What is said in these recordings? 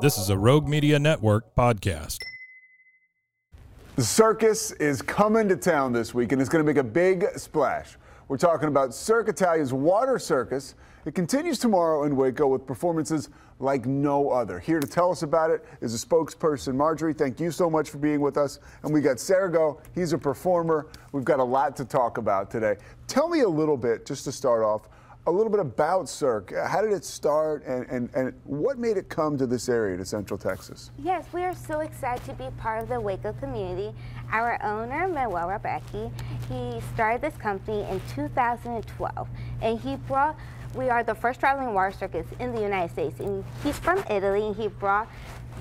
This is a Rogue Media Network podcast. The circus is coming to town this week and it's going to make a big splash. We're talking about Cirque Italia's Water Circus. It continues tomorrow in Waco with performances like no other. Here to tell us about it is a spokesperson, Marjorie. Thank you so much for being with us. And we got Sergo. He's a performer. We've got a lot to talk about today. Tell me a little bit, just to start off, a little bit about Cirque. How did it start and, and, and what made it come to this area, to Central Texas? Yes, we are so excited to be part of the Waco community. Our owner, Manuel Rebecchi, he started this company in 2012 and he brought we are the first traveling water circus in the United States and he's from Italy and he brought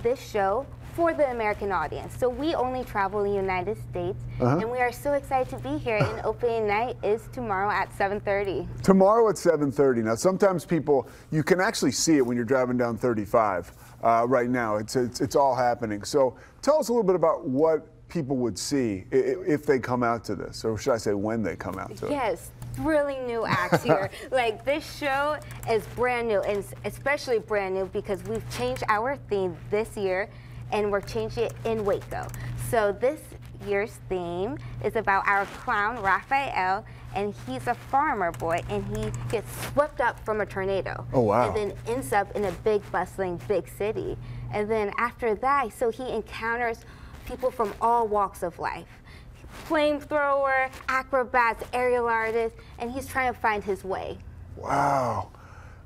this show for the American audience. So we only travel in the United States, uh-huh. and we are so excited to be here. and opening night is tomorrow at 7:30. Tomorrow at 7:30. Now, sometimes people you can actually see it when you're driving down 35 uh, right now. It's, it's it's all happening. So tell us a little bit about what people would see if they come out to this, or should I say when they come out to it? Yes, thrilling new acts here. like this show is brand new, and especially brand new because we've changed our theme this year and we're changing it in Waco. So this year's theme is about our clown, Raphael, and he's a farmer boy, and he gets swept up from a tornado. Oh, wow. And then ends up in a big, bustling, big city. And then after that, so he encounters people from all walks of life. Flamethrower, acrobats, aerial artists, and he's trying to find his way. Wow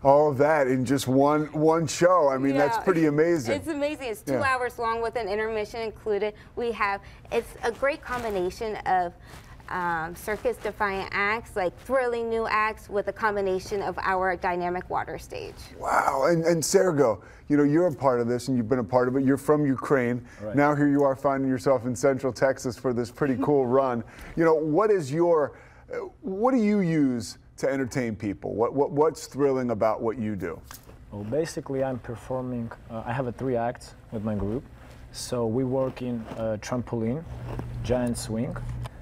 all of that in just one one show. I mean, yeah. that's pretty amazing. It's amazing. It's two yeah. hours long with an intermission included. We have it's a great combination of um, circus defying acts, like thrilling new acts with a combination of our dynamic water stage. Wow. And, and Sergo, you know, you're a part of this and you've been a part of it. You're from Ukraine. Right. Now here you are finding yourself in Central Texas for this pretty cool run. You know, what is your, what do you use to entertain people? What, what, what's thrilling about what you do? Well, basically, I'm performing, uh, I have a three acts with my group. So we work in a trampoline, giant swing.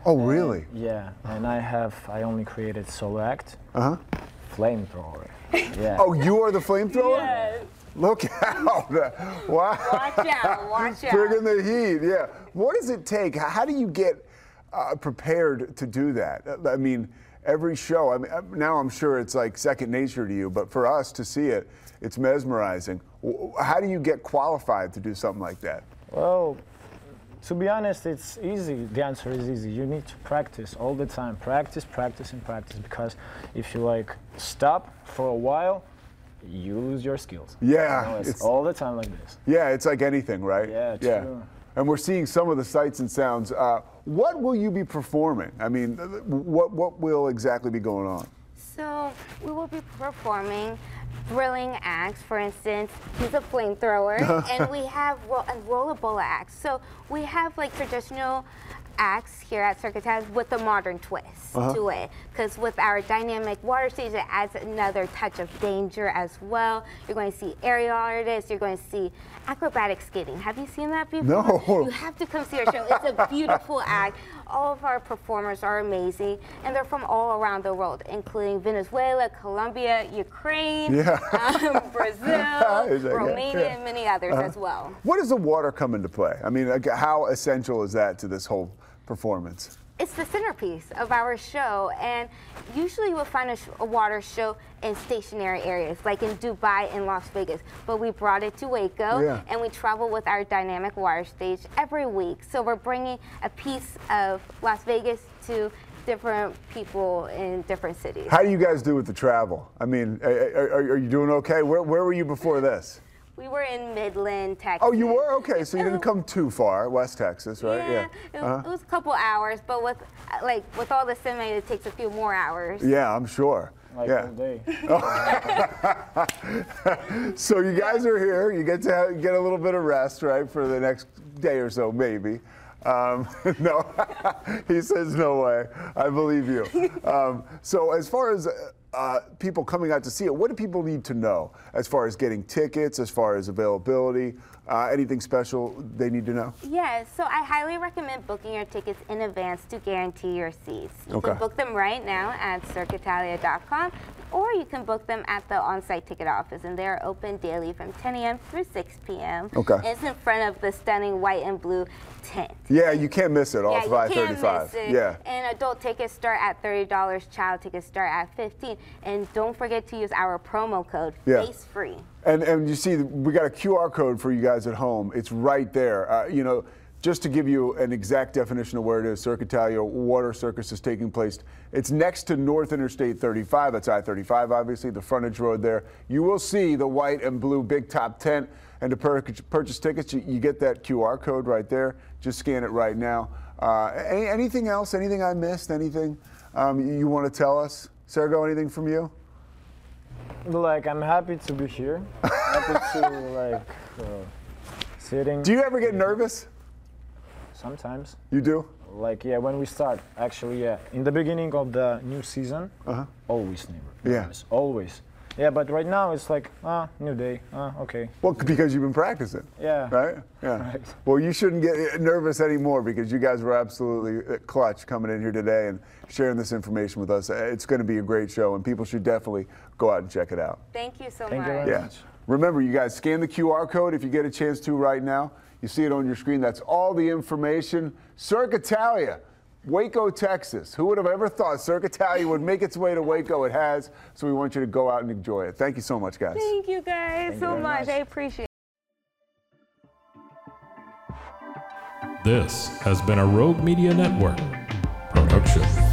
Oh, really? Yeah, and I have, I only created solo act. Uh huh. Flamethrower. Yeah. oh, you are the flamethrower? Yes. Look out! Wow. Watch out! Watch out! Bringing the heat. Yeah. What does it take? How do you get uh, prepared to do that? I mean, every show. I mean, uh, now I'm sure it's like second nature to you, but for us to see it, it's mesmerizing. How do you get qualified to do something like that? Well, to be honest, it's easy. The answer is easy. You need to practice all the time. Practice, practice, and practice. Because if you like stop for a while, you lose your skills. Yeah, you know, it's, it's, all the time like this. Yeah, it's like anything, right? Yeah, true. Yeah and we're seeing some of the sights and sounds. Uh, what will you be performing? I mean, what what will exactly be going on? So we will be performing thrilling acts. For instance, he's a flamethrower, and we have roll, a rollable acts. So we have like traditional acts here at Cirque with a modern twist uh-huh. to it. Because with our dynamic water stage, it adds another touch of danger as well. You're going to see aerial artists, you're going to see acrobatic skating. Have you seen that before? No. You have to come see our show. It's a beautiful act. All of our performers are amazing, and they're from all around the world, including Venezuela, Colombia, Ukraine, yeah. um, Brazil, Romania, yeah. and many others uh, as well. What does the water come into play? I mean, how essential is that to this whole performance? It's the centerpiece of our show, and usually you'll find a, sh- a, water show in stationary areas, like in Dubai and Las Vegas. But we brought it to Waco, yeah. and we travel with our dynamic water stage every week. So we're bringing a piece of Las Vegas to different people in different cities. How do you guys do with the travel? I mean, are, are, are you doing okay? Where, where were you before this? We were in Midland, Texas. Oh, you were? Okay, so you didn't come too far, West Texas, right? Yeah, yeah. It, uh-huh. it, was a couple hours, but with like with all the semi, it takes a few more hours. Yeah, I'm sure. like Yeah. all day. So you guys are here. You get to have, get a little bit of rest, right, for the next day or so, maybe. Um, no, he says no way. I believe you. Um, so as far as uh, people coming out to see it, what do people need to know as far as getting tickets, as far as availability, uh, anything special they need to know? Yeah, so I highly recommend booking your tickets in advance to guarantee your seats. You Okay. can book them right now at cirqueitalia.com or you can book them at the on-site ticket office and they're open daily from 10 a.m. through 6 p.m. Okay. It's in front of the stunning white and blue tent. Yeah, you can't miss it off yeah, you can't I-35. miss it. Yeah. And adult tickets start at $30, child tickets start at 15 And don't forget to use our promo code, Yeah. FACE FREE. And, and you see, we got a QR code for you guys at home. It's right there. Uh, you know, just to give you an exact definition of where it is, Cirque Italia Water Circus is taking place. It's next to North Interstate 35. That's I-35, obviously, the frontage road there. You will see the white and blue big top tent. And to pur- purchase tickets, you, you get that QR code right there. Just scan it right now. Uh, any, anything else? Anything I missed? Anything um, you, you want to tell us? Sergo, anything from you? Like I'm happy to be here. happy to like uh, sitting. Do you ever get nervous? Sometimes. You do? Like yeah, when we start, actually yeah, in the beginning of the new season, Uh-huh. always never. Yeah. nervous, always. Yeah, but right now it's like ah, new day. Ah, okay. Well, because you've been practicing. Yeah. Right? Yeah. Right. Well, you shouldn't get nervous anymore because you guys were absolutely uh, clutch coming in here today and sharing this information with us. Uh, It's going to be a great show, and people should definitely go out and check it out. Thank you so Thank you much. very Yeah. much. Remember, you guys scan the QR code if you get a chance to right now. You see it on your screen. That's all the information. Cirque Italia, Waco, Texas. Who would have ever thought Cirque Italia would make its way to Waco? It has. So we want you to go out and enjoy it. Thank you so much, guys. Thank you guys you so very much. much. I appreciate it. This has been a Rogue Media Network production.